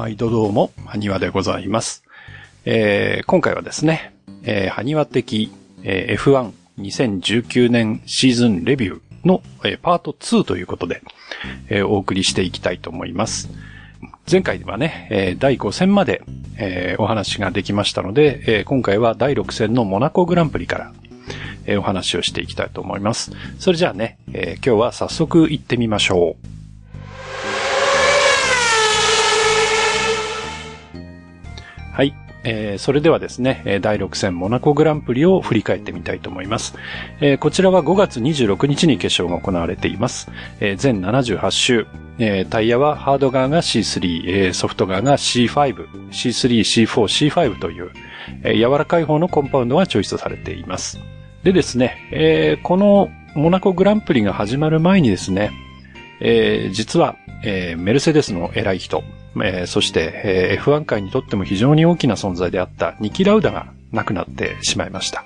毎度どうも、はにわでございます。えー今回はですね、えー、はにわ的、えー F12019 年シーズンレビューの、えーパート2ということで、えーお送りしていきたいと思います。前回はね、えー第5戦まで、えーお話ができましたので、えー今回は第6戦のモナコグランプリから、えーお話をしていきたいと思います。それじゃあね、えー今日は早速行ってみましょう。えーそれではですね、第6戦モナコグランプリを振り返ってみたいと思います。えーこちらは5月26日に決勝が行われています。えー全78周。えタイヤはハード側が C3、えーソフト側が C5、C3、C4、C5 という、え柔らかい方のコンパウンドがチョイスされています。でですね、えこのモナコグランプリが始まる前にですね、え実は、えメルセデスの偉い人、えーそして、えー F1 界にとっても非常に大きな存在であったニキ・ラウダが亡くなってしまいました。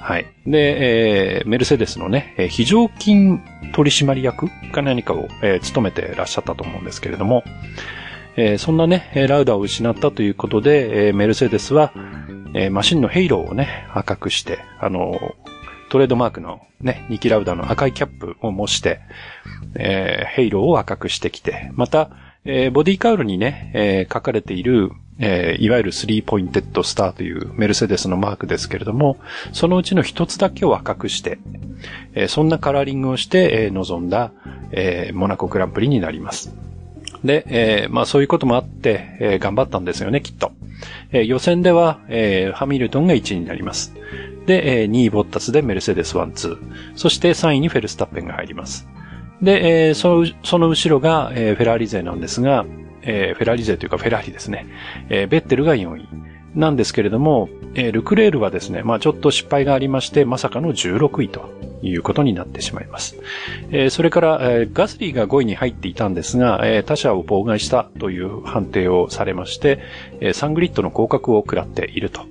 はい。で、えーメルセデスのね、えー非常勤取締役か何かを、えー務めてらっしゃったと思うんですけれども、えーそんなね、ラウダを失ったということで、えーメルセデスは、えーマシンのヘイローをね、赤くして、あの、トレードマークのね、ニキラウダの赤いキャップを模して、えーヘイローを赤くしてきて、また、えーボディカウルにね、えー書かれている、えーいわゆる three-pointed star というメルセデスのマークですけれども、そのうちの一つだけを赤くして、えーそんなカラーリングをして、えー臨んだ、えーモナコグランプリになります。で、えーまあそういうこともあって、えー頑張ったんですよね、きっと。えー予選では、えーハミルトンが1位になります。で、2位ボッタスでメルセデス1、2。そして3位にフェルスタッペンが入ります。で、えーその、その後ろが、えーフェラーリ勢なんですが、えーフェラーリ勢というかフェラーリですね。えベッテルが4位。なんですけれども、えルクレールはですね、まあちょっと失敗がありまして、まさかの16位ということになってしまいます。えそれから、えガスリーが5位に入っていたんですが、え他者を妨害したという判定をされまして、えサングリッドの降格を食らっていると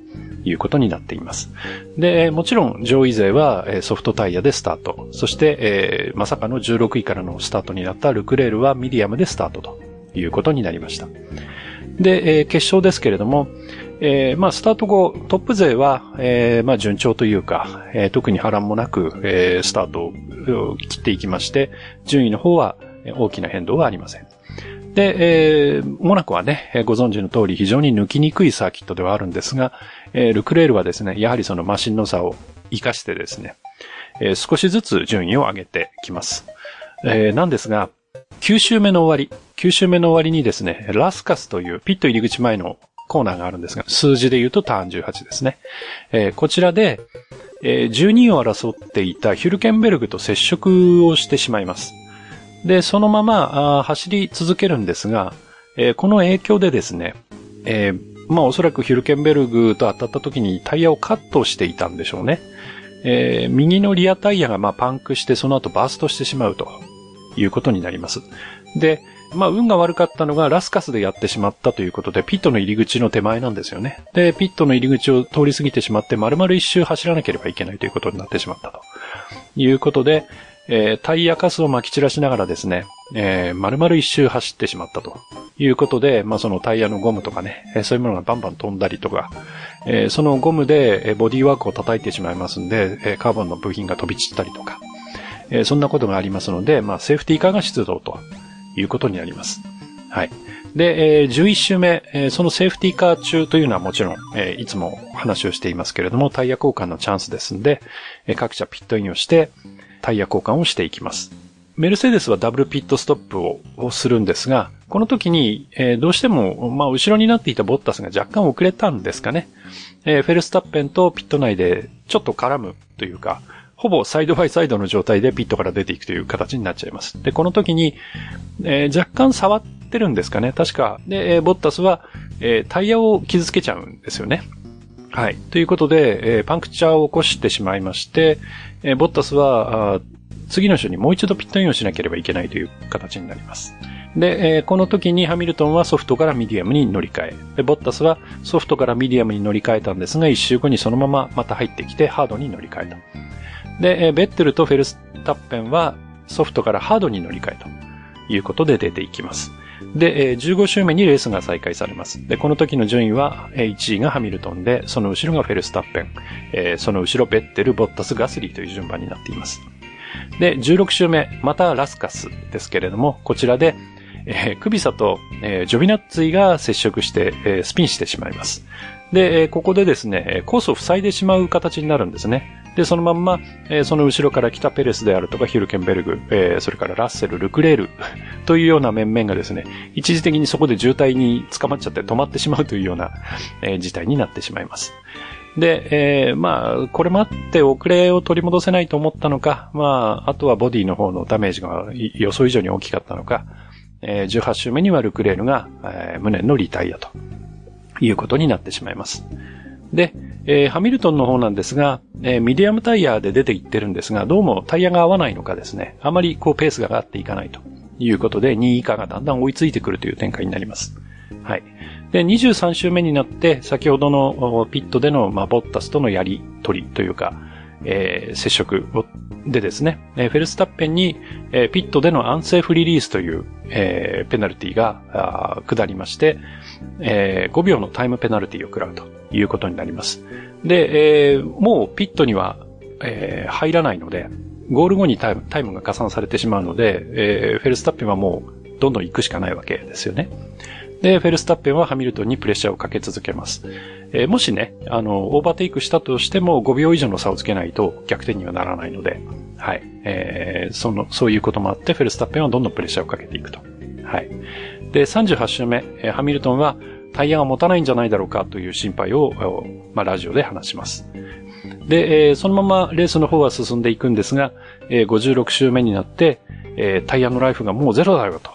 いうことになっています。で、もちろん上位勢はソフトタイヤでスタート。そして、えまさかの16位からのスタートになったルクレールはミディアムでスタートということになりました。で、え決勝ですけれども、えーまあ、スタート後、トップ勢は、えーまあ、順調というか、えー特に波乱もなく、えースタートを切っていきまして、順位の方は大きな変動はありません。で、えーモナコはね、ご存知の通り非常に抜きにくいサーキットではあるんですが、えールクレールはですね、やはりそのマシンの差を活かしてですね、えー少しずつ順位を上げてきます。えーなんですが、9周目の終わり、9周目の終わりにですね、ラスカスというピット入り口前のコーナーがあるんですが、数字で言うとターン18ですね。えーこちらで、えー12位を争っていたヒュルケンベルグと接触をしてしまいます。で、そのまま走り続けるんですが、えーこの影響でですね、えーまあおそらくヒルケンベルグと当たった時にタイヤをカットしていたんでしょうね。えー右のリアタイヤがまあパンクしてその後バーストしてしまうということになります。で、まあ運が悪かったのがラスカスでやってしまったということで、ピットの入り口の手前なんですよね。で、ピットの入り口を通り過ぎてしまって、丸々一周走らなければいけないということになってしまったということで、えータイヤカスを撒き散らしながらですね、えー丸々一周走ってしまったということで、まあそのタイヤのゴムとかね、えーそういうものがバンバン飛んだりとか、えーそのゴムでボディーワークを叩いてしまいますんで、えーカーボンの部品が飛び散ったりとか、えーそんなことがありますので、まあセーフティーカーが出動ということになります。はい。で、えー11周目、えーそのセーフティーカー中というのはもちろん、えーいつも話をしていますけれども、タイヤ交換のチャンスですんで、え各社ピットインをして、タイヤ交換をしていきます。メルセデスはダブルピットストップをするんですが、この時に、えーどうしても、まあ、後ろになっていたボッタスが若干遅れたんですかね。えーフェルスタッペンとピット内でちょっと絡むというか、ほぼサイドバイサイドの状態でピットから出ていくという形になっちゃいます。で、この時に、えー若干触ってるんですかね。確か。で、えボッタスは、えタイヤを傷つけちゃうんですよね。はい。ということで、えーパンクチャーを起こしてしまいまして、えーボッタスは、次の人にもう一度ピットインをしなければいけないという形になります。で、えーこの時にハミルトンはソフトからミディアムに乗り換え、で、ボッタスはソフトからミディアムに乗り換えたんですが、一周後にそのまままた入ってきてハードに乗り換えた。で、えーベッテルとフェルスタッペンはソフトからハードに乗り換えということで出ていきます。で、えー15周目にレースが再開されます。で、この時の順位は、えー1位がハミルトンで、その後ろがフェルスタッペン、その後ろベッテル、ボッタス、ガスリーという順番になっています。で、16周目、またラスカスですけれども、こちらで、えークビサと、えージョビナッツイが接触して、えースピンしてしまいます。で、ここでですね、コースを塞いでしまう形になるんですね。で、そのまんま、その後ろから来たペレスであるとか、ヒルケンベルグ、それからラッセル、ルクレール というような面々がですね、一時的にそこで渋滞に捕まっちゃって止まってしまうというような、事態になってしまいます。で、えーまあ、これもあって遅れを取り戻せないと思ったのか、まあ、あとはボディの方のダメージが予想以上に大きかったのか、えー18周目にはルクレールが、え無念のリタイアということになってしまいます。で、えーハミルトンの方なんですが、えーミディアムタイヤで出ていってるんですが、どうもタイヤが合わないのかですね、あまりこうペースが上がっていかないということで、2位以下がだんだん追いついてくるという展開になります。はい。で、23周目になって、先ほどのピットでの、まあ、ボッタスとのやりとりというか、えー接触をでですね、フェルスタッペンに、ピットでのアンセーフリリースという、ペナルティが下りまして、え5秒のタイムペナルティを食らうということになります。で、もうピットには、入らないので、ゴール後にタイムタイムが加算されてしまうので、フェルスタッペンはもうどんどん行くしかないわけですよね。で、フェルスタッペンはハミルトンにプレッシャーをかけ続けます。えーもしね、あの、オーバーテイクしたとしても5秒以上の差をつけないと逆転にはならないので、はい。えーその、そういうこともあって、フェルスタッペンはどんどんプレッシャーをかけていくと。はい。で、38周目、えーハミルトンはタイヤが持たないんじゃないだろうかという心配を、まあ、ラジオで話します。で、えーそのままレースの方は進んでいくんですが、えー56周目になって、えータイヤのライフがもうゼロだよと、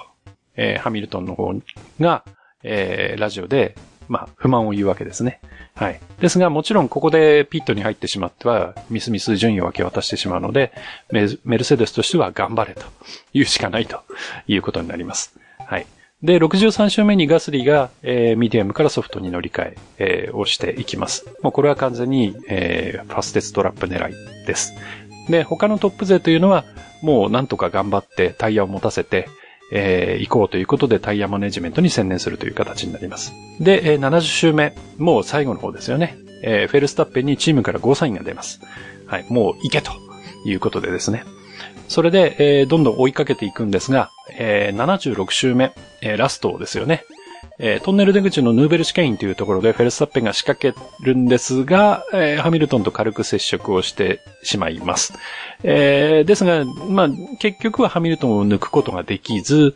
えーハミルトンの方が、えーラジオで、まあ、不満を言うわけですね。はい。ですが、もちろんここでピットに入ってしまっては、ミスミス順位を分け渡してしまうので、メメルセデスとしては頑張れと言うしかないということになります。はい。で、63周目にガスリーが、えーミディアムからソフトに乗り換え、えーをしていきます。もうこれは完全に、えーファステストラップ狙いです。で、他のトップ勢というのは、もうなんとか頑張ってタイヤを持たせて、えー行こうということでタイヤマネジメントに専念するという形になります。で、えー70周目、もう最後の方ですよね。えーフェルスタッペンにチームからゴーサインが出ます。はい、もう行けということでですね。それで、えーどんどん追いかけていくんですが、えー76周目、えーラストですよね。えートンネル出口のヌーベルシケインというところでフェルスタッペンが仕掛けるんですが、えーハミルトンと軽く接触をしてしまいます。えーですが、まあ、結局はハミルトンを抜くことができず、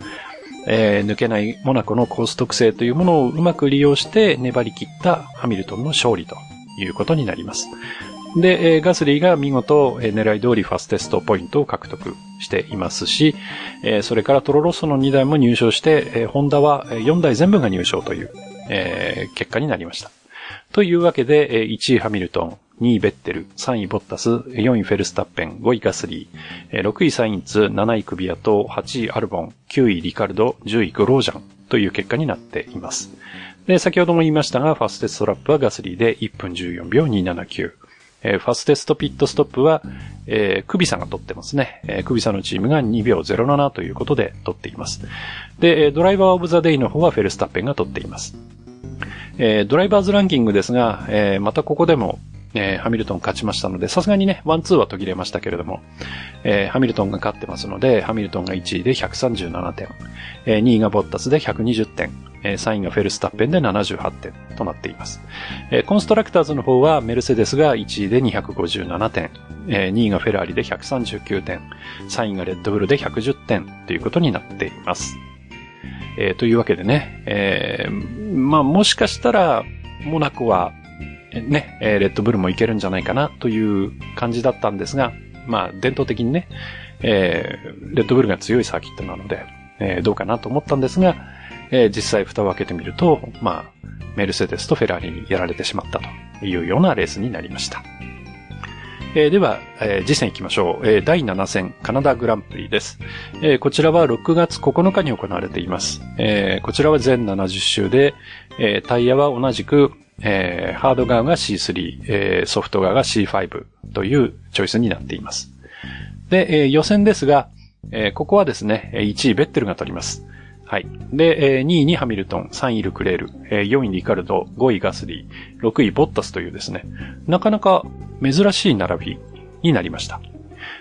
えー抜けないモナコのコース特性というものをうまく利用して粘り切ったハミルトンの勝利ということになります。で、えーガスリーが見事、えー狙い通りファステストポイントを獲得していますし、えーそれからトロロッソの2台も入賞して、えーホンダは4台全部が入賞という、えー結果になりました。というわけで、えー1位ハミルトン、2位ベッテル、3位ボッタス、4位フェルスタッペン、5位ガスリー、6位サインツ、7位クビアト、8位アルボン、9位リカルド、10位グロージャンという結果になっています。で、先ほども言いましたが、ファステストラップはガスリーで1分14秒279。えーファステストピットストップは、えークビサが取ってますね。えークビサのチームが2秒07ということで取っています。で、ドライバーオブザデイの方はフェルスタッペンが取っています。えードライバーズランキングですが、えーまたここでも、えーハミルトン勝ちましたので、さすがにね、ワンツーは途切れましたけれども、えーハミルトンが勝ってますので、ハミルトンが1位で137点、えー2位がボッタスで120点、えー3位がフェルスタッペンで78点となっています。えーコンストラクターズの方はメルセデスが1位で257点、えー2位がフェラーリで139点、3位がレッドブルで110点ということになっています。えーというわけでね、えーまあもしかしたら、モナコは、ね、えーレッドブルもいけるんじゃないかなという感じだったんですが、まあ伝統的にね、えーレッドブルが強いサーキットなので、えーどうかなと思ったんですが、えー実際蓋を開けてみると、まあ、メルセデスとフェラーリにやられてしまったというようなレースになりました。えーでは、えー次戦行きましょう。えー第7戦カナダグランプリです。えーこちらは6月9日に行われています。えーこちらは全70周で、えータイヤは同じく、えーハード側が C3、えーソフト側が C5 というチョイスになっています。で、えー予選ですが、えーここはですね、1位ベッテルが取ります。はい。で、えー、2位にハミルトン、3位ルクレール、えー、4位リカルド、5位ガスリー、6位ボッタスというですね、なかなか珍しい並びになりました。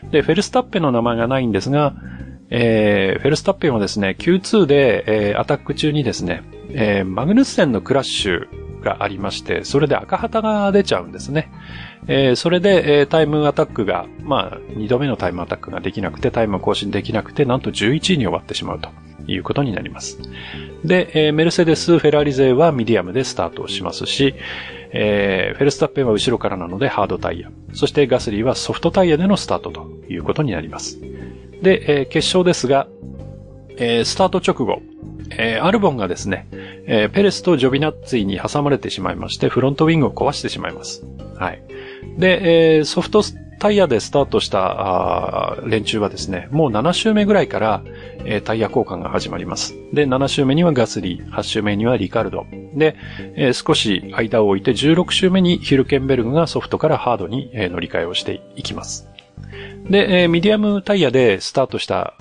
で、フェルスタッペの名前がないんですが、えー、フェルスタッペンはですね、Q2 で、えー、アタック中にですね、えー、マグヌッセンのクラッシュがありまして、それで赤旗が出ちゃうんですね。えー、それで、えー、タイムアタックが、まあ、二度目のタイムアタックができなくて、タイム更新できなくて、なんと11位に終わってしまうと。いうことになります。で、えー、メルセデス、フェラーリ勢はミディアムでスタートをしますし、えー、フェルスタッペンは後ろからなのでハードタイヤ、そしてガスリーはソフトタイヤでのスタートということになります。で、えー、決勝ですが、えー、スタート直後、えー、アルボンがですね、えー、ペレスとジョビナッツィに挟まれてしまいまして、フロントウィングを壊してしまいます。はい。で、えー、ソフトタイヤでスタートした連中はですね、もう7周目ぐらいから、えー、タイヤ交換が始まります。で、7周目にはガスリー、8周目にはリカルド。で、えー、少し間を置いて16周目にヒルケンベルグがソフトからハードに、えー、乗り換えをしていきます。で、えー、ミディアムタイヤでスタートした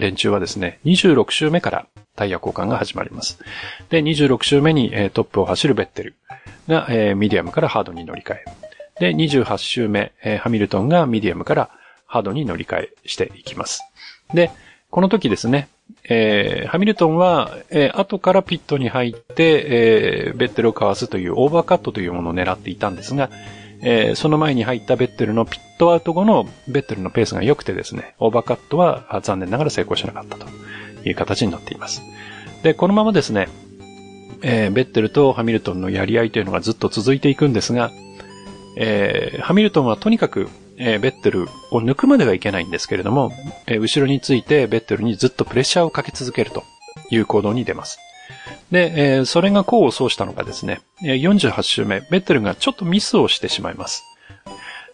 連中はですね、26周目からタイヤ交換が始まります。で、26周目に、トップを走るベッテルが、ミディアムからハードに乗り換え。で、28周目、ハミルトンがミディアムからハードに乗り換えしていきます。で、この時ですね、えー、ハミルトンは、えー、後からピットに入って、えー、ベッテルをかわすというオーバーカットというものを狙っていたんですが、えー、その前に入ったベッテルのピットアウト後のベッテルのペースが良くてですね、オーバーカットは残念ながら成功しなかったとという形になっています。で、このままですね、えー、ベッテルとハミルトンのやり合いというのがずっと続いていくんですが、えー、ハミルトンはとにかく、えー、ベッテルを抜くまではいけないんですけれども、えー、後ろについてベッテルにずっとプレッシャーをかけ続けるという行動に出ます。で、えー、それが功を奏したのがですね、48周目、ベッテルがちょっとミスをしてしまいます。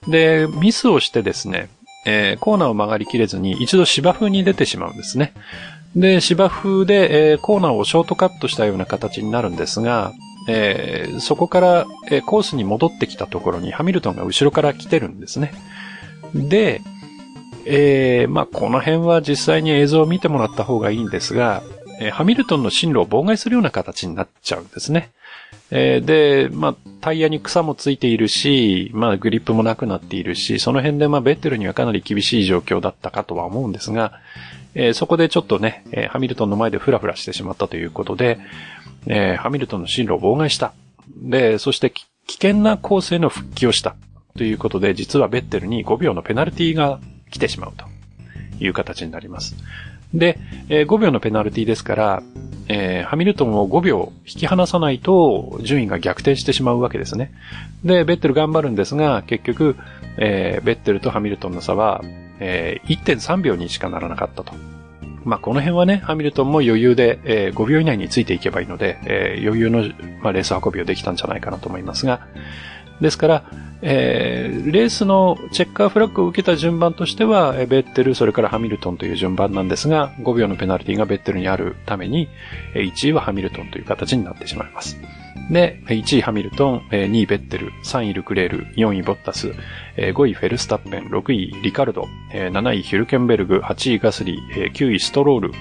で、ミスをしてですね、えー、コーナーを曲がりきれずに一度芝生に出てしまうんですね。で、芝生で、えー、コーナーをショートカットしたような形になるんですが、えー、そこから、えー、コースに戻ってきたところにハミルトンが後ろから来てるんですね。で、えー、まあ、この辺は実際に映像を見てもらった方がいいんですが、え、ハミルトンの進路を妨害するような形になっちゃうんですね。え、で、まあ、タイヤに草もついているし、まあ、グリップもなくなっているし、その辺でまあ、ベッテルにはかなり厳しい状況だったかとは思うんですが、えー、そこでちょっとね、えー、ハミルトンの前でフラフラしてしまったということで、えー、ハミルトンの進路を妨害した。で、そして危険なコースへの復帰をした。ということで、実はベッテルに5秒のペナルティが来てしまうという形になります。で、えー、5秒のペナルティですから、えー、ハミルトンを5秒引き離さないと順位が逆転してしまうわけですね。で、ベッテル頑張るんですが、結局、えー、ベッテルとハミルトンの差は、えー、1.3秒にしかならなかったとまあ、この辺はね、ハミルトンも余裕で、えー、5秒以内についていけばいいので、えー、余裕の、まあ、レース運びをできたんじゃないかなと思いますが、ですから、えー、レースのチェッカーフラッグを受けた順番としては、ベッテル、それからハミルトンという順番なんですが、5秒のペナルティがベッテルにあるために、1位はハミルトンという形になってしまいます。で、1位ハミルトン、2位ベッテル、3位ルクレール、4位ボッタス、5位フェルスタッペン、6位リカルド、7位ヒュルケンベルグ、8位ガスリー、9位ストロール、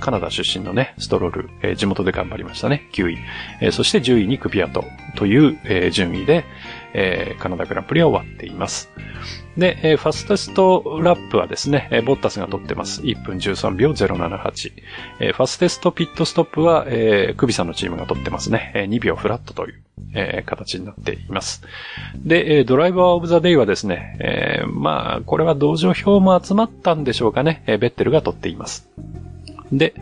カナダ出身のね、ストロール、えー、地元で頑張りましたね。9位。えー、そして10位にクピアトという、えー、順位で、えー、カナダグランプリは終わっています。で、えー、ファステストラップはですね、えー、ボッタスが取ってます。1分13秒078。えー、ファステストピットストップは、えー、クビさんのチームが取ってますね。えー、2秒フラットという、えー、形になっています。で、えー、ドライバーオブザデイはですね、えー、まあ、これは同情票も集まったんでしょうかね。えー、ベッテルが取っています。で、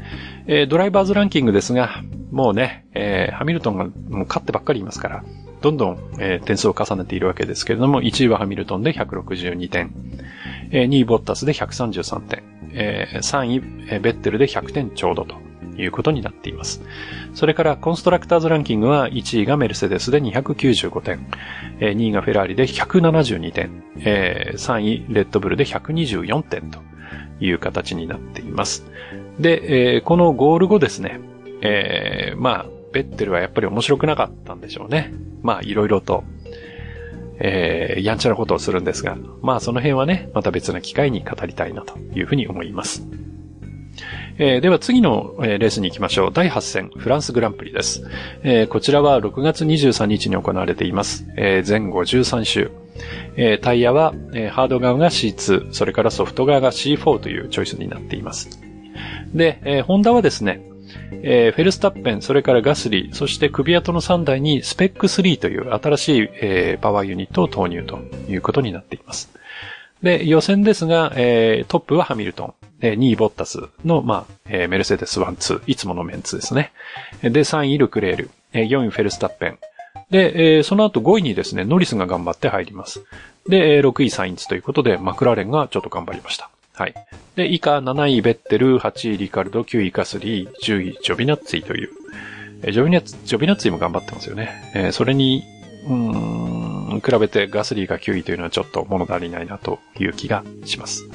えー、ドライバーズランキングですが、もうね、えー、ハミルトンがもう勝ってばっかりいますから、どんどん、えー、点数を重ねているわけですけれども、1位はハミルトンで162点、えー、2位ボッタスで133点、えー、3位、えー、ベッテルで100点ちょうどということになっています。それからコンストラクターズランキングは1位がメルセデスで295点、えー、2位がフェラーリで172点、えー、3位レッドブルで124点という形になっています。で、えー、このゴール後ですね、えー、まあ、ベッテルはやっぱり面白くなかったんでしょうね。まあ、いろいろと、えー、やんちゃなことをするんですが、まあ、その辺はね、また別な機会に語りたいなというふうに思います。えー、では次の、え、レースに行きましょう。第8戦、フランスグランプリです。えー、こちらは6月23日に行われています。えー、前後13周。えー、タイヤは、え、ハード側が C2、それからソフト側が C4 というチョイスになっています。で、えー、ホンダはですね、えー、フェルスタッペン、それからガスリー、そして首跡の3台にスペック3という新しい、えー、パワーユニットを投入ということになっています。で、予選ですが、えー、トップはハミルトン、え2位ボッタスの、まあ、えー、メルセデス1、2、いつものメンツですね。で、3位ルクレール、え4位フェルスタッペン。で、えー、その後5位にですね、ノリスが頑張って入ります。で、6位サインツということで、マクラーレンがちょっと頑張りました。はい。で、以下7位ベッテル、8位リカルド、9位カスリー、10位ジョビナッツィという、えジョビナッツ、ジョビナッツィも頑張ってますよね。えー、それに、うん、比べてガスリーが9位というのはちょっと物足りないなという気がします。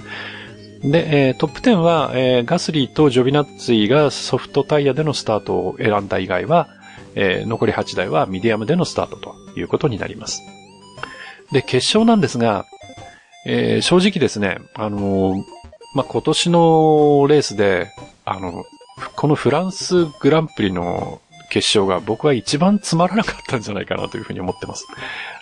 で、えー、トップ10は、えー、ガスリーとジョビナッツィがソフトタイヤでのスタートを選んだ以外は、えー、残り8台はミディアムでのスタートということになります。で、決勝なんですが、えー、正直ですね、あのー、まあ、今年のレースで、あの、このフランスグランプリの決勝が僕は一番つまらなかったんじゃないかなというふうに思ってます。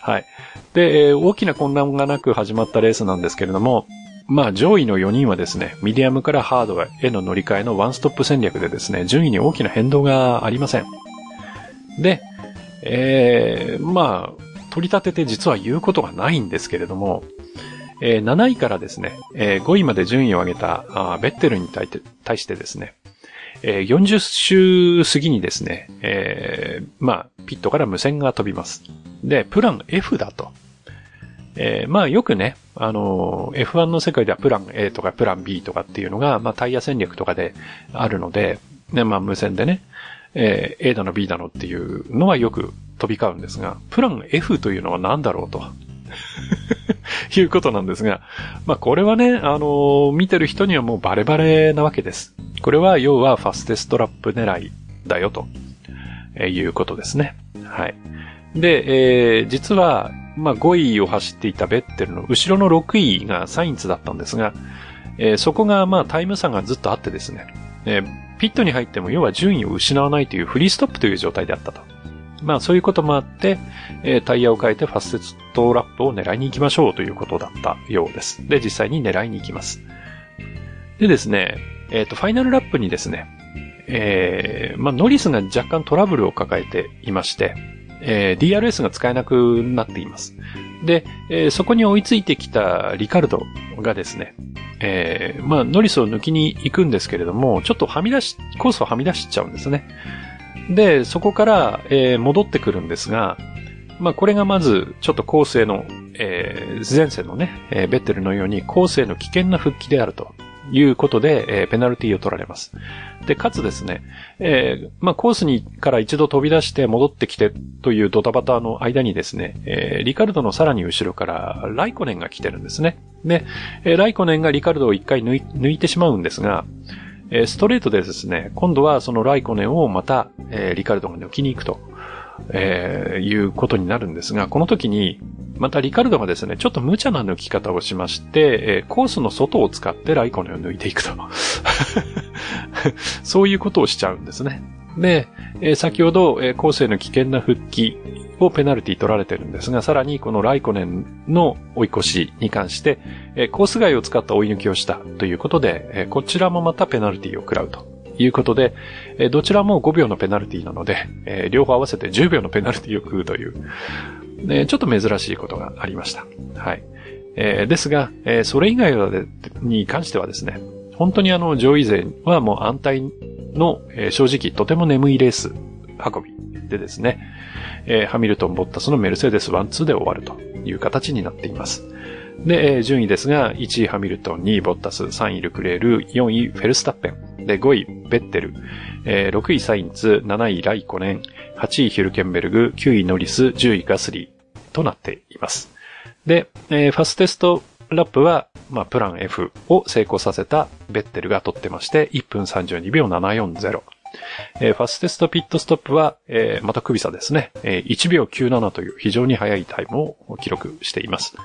はい。で、えー、大きな混乱がなく始まったレースなんですけれども、まあ上位の4人はですね、ミディアムからハードへの乗り換えのワンストップ戦略でですね、順位に大きな変動がありません。で、えー、まあ、取り立てて実は言うことがないんですけれども、えー、7位からですね、えー、5位まで順位を上げたベッテルに対対してですね、えー、40周過ぎにですね、えー、まあ、ピットから無線が飛びます。で、プラン F だと。えー、まあよくね、あのー、F1 の世界ではプラン A とかプラン B とかっていうのが、まあタイヤ戦略とかであるので、ね、まあ無線でね、えー、A だの B だのっていうのはよく飛び交うんですが、プラン F というのは何だろうと。いうことなんですが、まあこれはね、あのー、見てる人にはもうバレバレなわけです。これは要はファステストラップ狙いだよと、えー、いうことですね。はい。で、えー、実は、まあ5位を走っていたベッテルの後ろの6位がサインツだったんですが、えー、そこがまあタイム差がずっとあってですね、えー、ピットに入っても要は順位を失わないというフリーストップという状態であったと。まあそういうこともあって、えー、タイヤを変えてファステットラップを狙いに行きましょうということだったようです。で、実際に狙いに行きます。でですね、えっ、ー、と、ファイナルラップにですね、えー、まあノリスが若干トラブルを抱えていまして、えー、DRS が使えなくなっています。で、えー、そこに追いついてきたリカルドがですね、えー、まあ、ノリスを抜きに行くんですけれども、ちょっとはみ出し、コースをはみ出しちゃうんですね。で、そこから、えー、戻ってくるんですが、まあ、これがまず、ちょっとコースへの、えー、前線のね、えー、ベッテルのようにコースへの危険な復帰であるということで、えー、ペナルティを取られます。で、かつですね、えー、まあ、コースにから一度飛び出して戻ってきてというドタバタの間にですね、えー、リカルドのさらに後ろからライコネンが来てるんですね。で、えー、ライコネンがリカルドを一回抜いてしまうんですが、えー、ストレートでですね、今度はそのライコネンをまた、えー、リカルドが抜きに行くと、えー、いうことになるんですが、この時に、またリカルドがですね、ちょっと無茶な抜き方をしまして、え、コースの外を使ってライコネンを抜いていくと。そういうことをしちゃうんですね。で、え、先ほど、えー、コースへの危険な復帰をペナルティ取られてるんですが、さらにこのライコネンの追い越しに関して、コース外を使った追い抜きをしたということで、こちらもまたペナルティを食らうということで、どちらも5秒のペナルティなので、両方合わせて10秒のペナルティを食うという、ちょっと珍しいことがありました。はい。ですが、それ以外に関してはですね、本当にあの上位勢はもう安泰の、正直とても眠いレース運びでですね、えー、ハミルトン・ボッタスのメルセデス1-2で終わるという形になっています。で、えー、順位ですが、1位ハミルトン、2位ボッタス、3位ルクレール、4位フェルスタッペン、で、5位ベッテル、えー、6位サインツ、7位ライコネン、8位ヒルケンベルグ、9位ノリス、10位ガスリーとなっています。で、えー、ファステストラップは、まあ、プラン F を成功させたベッテルが取ってまして、1分32秒740。えー、ファステストピットストップは、えー、また首差ですね、えー、1秒97という非常に速いタイムを記録しています。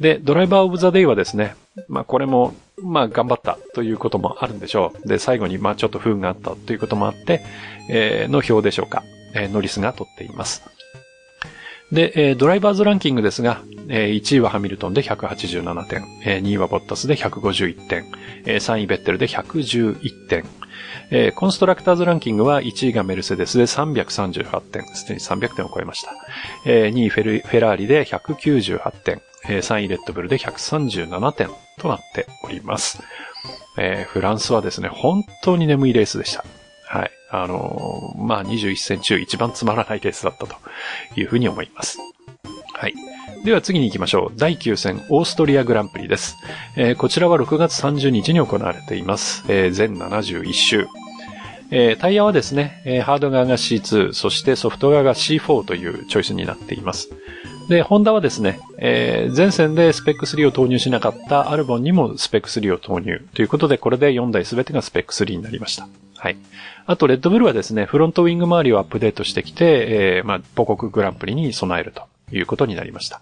で、ドライバーオブザデイはですね、まあこれも、まあ頑張ったということもあるんでしょう。で、最後にまあちょっと不運があったということもあって、えー、の表でしょうか。えー、ノリスが取っています。で、えー、ドライバーズランキングですが、えー、1位はハミルトンで187点、えー、2位はボッタスで151点、えー、3位ベッテルで111点、えー、コンストラクターズランキングは1位がメルセデスで338点、すでに300点を超えました。えー、2位フェラーリで198点、えー、3位レッドブルで137点となっております。えー、フランスはですね、本当に眠いレースでした。はい。あのー、まあ、21戦中一番つまらないレースだったというふうに思います。はい。では次に行きましょう。第9戦オーストリアグランプリです。えー、こちらは6月30日に行われています。えー、全71周。えー、タイヤはですね、えー、ハード側が C2、そしてソフト側が C4 というチョイスになっています。で、ホンダはですね、えー、前線でスペック3を投入しなかったアルボンにもスペック3を投入ということで、これで4台すべてがスペック3になりました。はい。あと、レッドブルはですね、フロントウィング周りをアップデートしてきて、えー、まあ、母国グランプリに備えるとということになりました。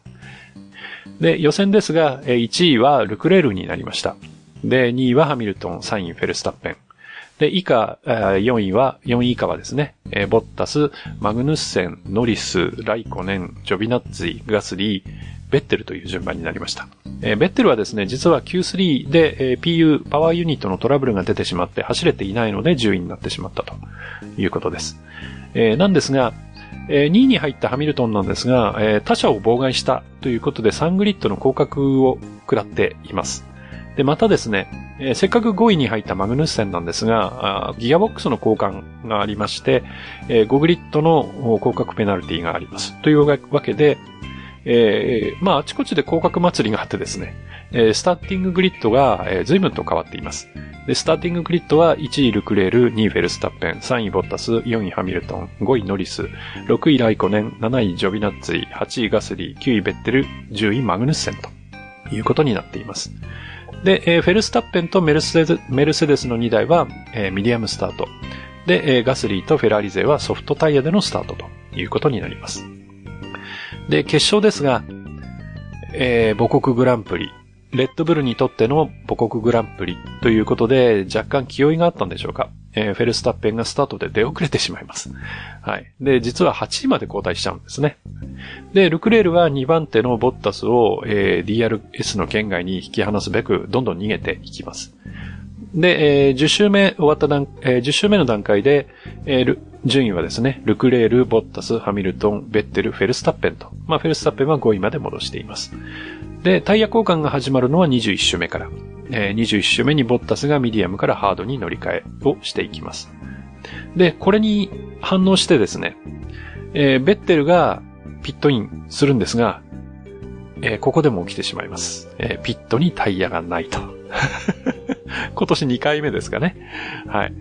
で、予選ですが、1位はルクレールになりました。で、2位はハミルトン、3位フェルスタッペン。で、以下、4位は、4位以下はですね、ボッタス、マグヌッセン、ノリス、ライコネン、ジョビナッツィ、ガスリー、ベッテルという順番になりました。ベッテルはですね、実は Q3 で、PU、パワーユニットのトラブルが出てしまって走れていないので10位になってしまったということです。なんですが、2位に入ったハミルトンなんですが、他者を妨害したということで3グリッドの降格を食らっています。で、またですね、えー、せっかく5位に入ったマグヌッセンなんですが、ギアボックスの交換がありまして、えー、5グリッドの降格ペナルティがあります。というわけで、えー、まあ、あちこちで降格祭りがあってですね、え、スターティンググリッドが、えー、随分と変わっています。で、スターティンググリッドは1位ルクレール、2位フェルスタッペン、3位ボッタス、4位ハミルトン、5位ノリス、6位ライコネン、7位ジョビナッツィ、8位ガスリー、9位ベッテル、10位マグヌッセンということになっています。で、えー、フェルスタッペンとメルセデメルセデスの2台は、えー、ミディアムスタート。で、えー、ガスリーとフェラーリ勢はソフトタイヤでのスタートということになります。で、決勝ですが、えー、母国グランプリ。レッドブルにとっての母国グランプリということで、若干気負いがあったんでしょうか。えー、フェルスタッペンがスタートで出遅れてしまいます。はい。で、実は8位まで後退しちゃうんですね。で、ルクレールは2番手のボッタスを、えー、DRS の圏外に引き離すべく、どんどん逃げていきます。で、えー、10周目終わった段、えー、10周目の段階で、えー、順位はですね、ルクレール、ボッタス、ハミルトン、ベッテル、フェルスタッペンと。まあ、フェルスタッペンは5位まで戻しています。で、タイヤ交換が始まるのは21周目から。えー、21周目にボッタスがミディアムからハードに乗り換えをしていきます。で、これに反応してですね、えー、ベッテルがピットインするんですが、えー、ここでも起きてしまいます。えー、ピットにタイヤがないと。今年2回目ですかね。はい。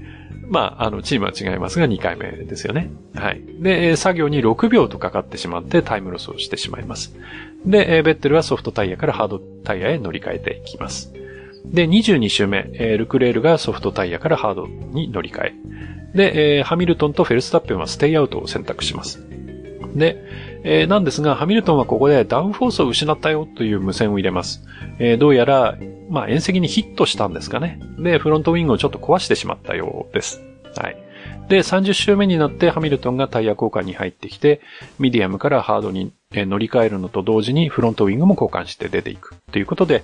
まあ、あの、チームは違いますが2回目ですよね。はい。で、作業に6秒とかかってしまってタイムロスをしてしまいます。で、ベッテルはソフトタイヤからハードタイヤへ乗り換えていきます。で、22周目、ルクレールがソフトタイヤからハードに乗り換え。で、ハミルトンとフェルスタッペンはステイアウトを選択します。で、えー、なんですが、ハミルトンはここでダウンフォースを失ったよという無線を入れます。えー、どうやら、まあ、縁石にヒットしたんですかね。で、フロントウィングをちょっと壊してしまったようです。はい。で、30周目になってハミルトンがタイヤ交換に入ってきて、ミディアムからハードに乗り換えるのと同時にフロントウィングも交換して出ていくということで、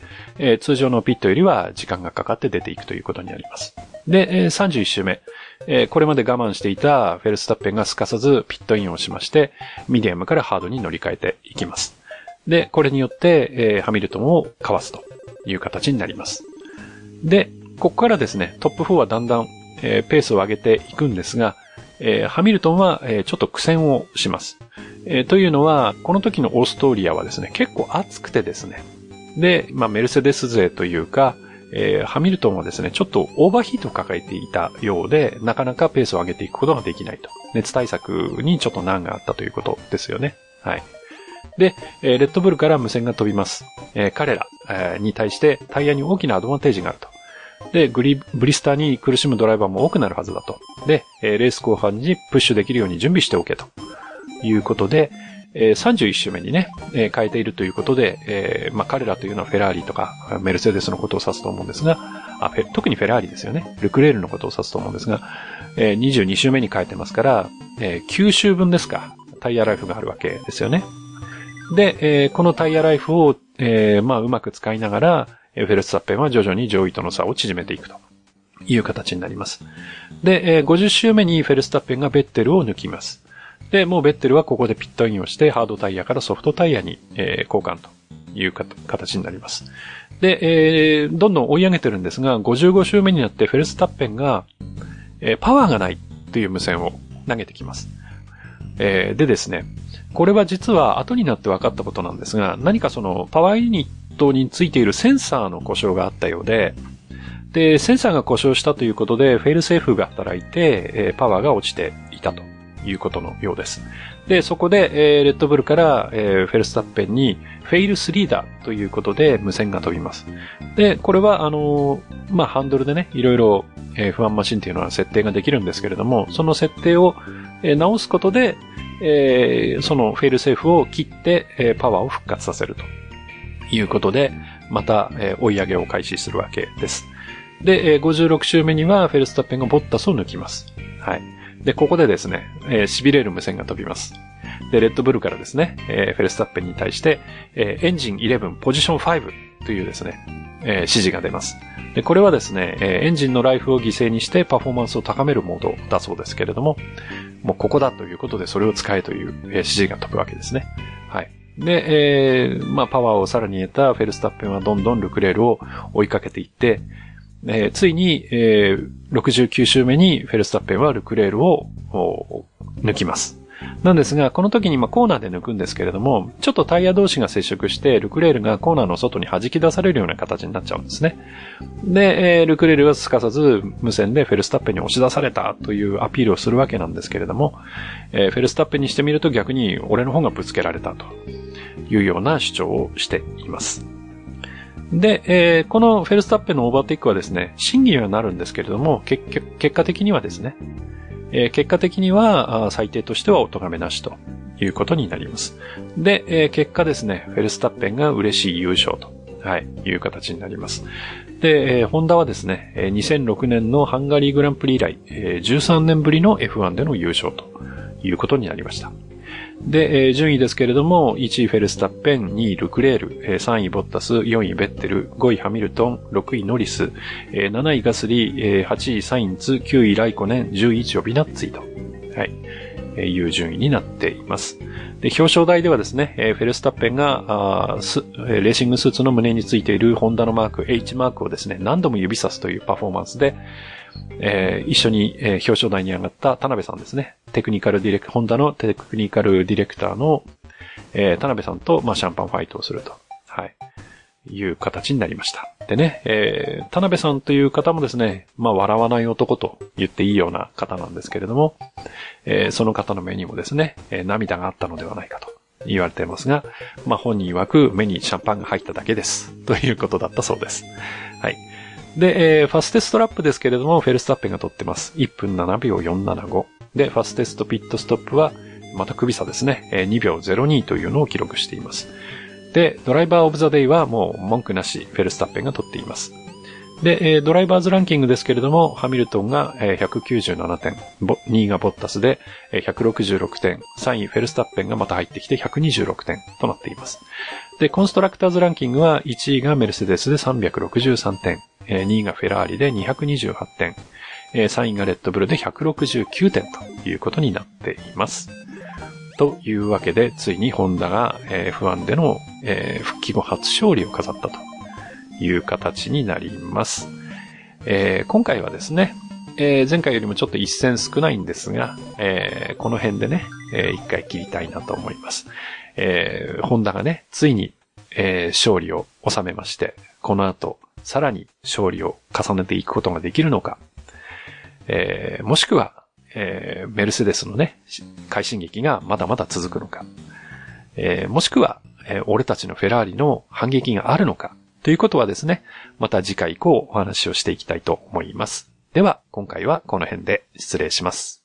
通常のピットよりは時間がかかって出ていくということになります。で、えー、31周目、えー、これまで我慢していたフェルスタッペンがすかさずピットインをしまして、ミディアムからハードに乗り換えていきます。で、これによって、えー、ハミルトンをかわすという形になります。で、ここからですね、トップ4はだんだん、えー、ペースを上げていくんですが、えー、ハミルトンは、えー、ちょっと苦戦をします。えー、というのは、この時のオーストリアはですね、結構暑くてですね。で、まあ、メルセデス勢というか、えー、ハミルトンはですね、ちょっとオーバーヒートを抱えていたようで、なかなかペースを上げていくことができないと。熱対策にちょっと難があったということですよね。はい。で、えー、レッドブルから無線が飛びます。えー、彼ら、えー、に対してタイヤに大きなアドバンテージがあると。で、グリ、ブリスターに苦しむドライバーも多くなるはずだと。で、え、レース後半にプッシュできるように準備しておけと。いうことで、えー、31周目にね、変えているということで、まあ、彼らというのはフェラーリとか、メルセデスのことを指すと思うんですが、あ特にフェラーリですよね。ルクレールのことを指すと思うんですが、えー、22周目に変えてますから、えー、9周分ですか、タイヤライフがあるわけですよね。で、このタイヤライフを、まあ、うまく使いながら、フェルスタッペンは徐々に上位との差を縮めていくという形になります。で、えー、50周目にフェルスタッペンがベッテルを抜きます。で、もうベッテルはここでピットインをして、ハードタイヤからソフトタイヤに、え、交換という形になります。で、えー、どんどん追い上げてるんですが、55周目になってフェルスタッペンが、えー、パワーがないという無線を投げてきます。えー、でですね、これは実は後になって分かったことなんですが、何かそのパワーユニットについているセンサーの故障があったようで、で、センサーが故障したということで、フェイルセーフが働いて、えー、パワーが落ちていたということのようです。で、そこで、えー、レッドブルから、えー、フェルスタッペンに、フェイルスリーダーということで無線が飛びます。で、これは、あのー、まあ、ハンドルでね、いろいろ、えー、 F1マシンっていうのは設定ができるんですけれども、その設定を、えー、直すことで、えー、そのフェイルセーフを切って、えー、パワーを復活させるということで、また、えー、追い上げを開始するわけです。で、えー、56周目にはフェルスタッペンがボッタスを抜きます。はい。で、ここでですね、えー、痺れる無線が飛びます。で、レッドブルからですね、えー、フェルスタッペンに対して、えー、エンジン11ポジション5というですね、えー、指示が出ます。で、これはですね、えー、エンジンのライフを犠牲にしてパフォーマンスを高めるモードだそうですけれども、もうここだということでそれを使えという、えー、指示が飛ぶわけですね。はい。で、えー、まあ、パワーをさらに得たフェルスタッペンはどんどんルクレールを追いかけていって、えー、ついに、えー、69周目にフェルスタッペンはルクレールを抜きます。なんですが、この時にまコーナーで抜くんですけれども、ちょっとタイヤ同士が接触して、ルクレールがコーナーの外に弾き出されるような形になっちゃうんですね。で、えー、ルクレールはすかさず無線でフェルスタッペンに押し出されたというアピールをするわけなんですけれども、えー、フェルスタッペンにしてみると逆に俺の方がぶつけられたというような主張をしています。で、えー、このフェルスタッペンのオーバーテイクはですね、審議にはなるんですけれども、結果的にはですね、えー、結果的には最低としてはお咎めなしということになります。で、えー、結果ですね、フェルスタッペンが嬉しい優勝と、はい、いう形になります。で、えー、ホンダはですね、2006年のハンガリーグランプリ以来、えー、13年ぶりの F1 での優勝ということになりました。で、えー、順位ですけれども、1位フェルスタッペン、2位ルクレール、えー、3位ボッタス、4位ベッテル、5位ハミルトン、6位ノリス、えー、7位ガスリー、えー、8位サインツ、9位ライコネン、10位ジョビナッツィと、はい、えー、いう順位になっています。で、表彰台ではですね、えー、フェルスタッペンがあーレーシングスーツの胸についているホンダのマーク、H マークをですね、何度も指さすというパフォーマンスで、えー、一緒に、えー、表彰台に上がった田辺さんですね。テクニカルディレク、ホンダのテクニカルディレクターの、えー、田辺さんと、まあ、シャンパンファイトをすると。はい。いう形になりました。でね、えー、田辺さんという方もですね、まあ、笑わない男と言っていいような方なんですけれども、えー、その方の目にもですね、えー、涙があったのではないかと言われていますが、まあ、本人曰く目にシャンパンが入っただけです。ということだったそうです。はい。で、えー、ファステストラップですけれども、フェルスタッペンが取ってます。1分7秒475。で、ファステストピットストップは、また首差ですね。2秒02というのを記録しています。で、ドライバーオブザデイはもう文句なし、フェルスタッペンが取っています。で、ドライバーズランキングですけれども、ハミルトンが、197点、2位がボッタスで、166点、3位フェルスタッペンがまた入ってきて126点となっています。で、コンストラクターズランキングは1位がメルセデスで363点、2位がフェラーリで228点、3位がレッドブルで169点ということになっています。というわけで、ついにホンダが F1 での復帰後初勝利を飾ったという形になります。え今回はですね、え前回よりもちょっと一戦少ないんですが、えこの辺でね、え一回切りたいなと思います。えホンダがね、ついに、え勝利を収めまして、この後、さらに勝利を重ねていくことができるのか、えー、もしくは、えー、メルセデスのね、快進撃がまだまだ続くのか、えー、もしくは、えー、俺たちのフェラーリの反撃があるのか、ということはですね、また次回以降お話をしていきたいと思います。では、今回はこの辺で失礼します。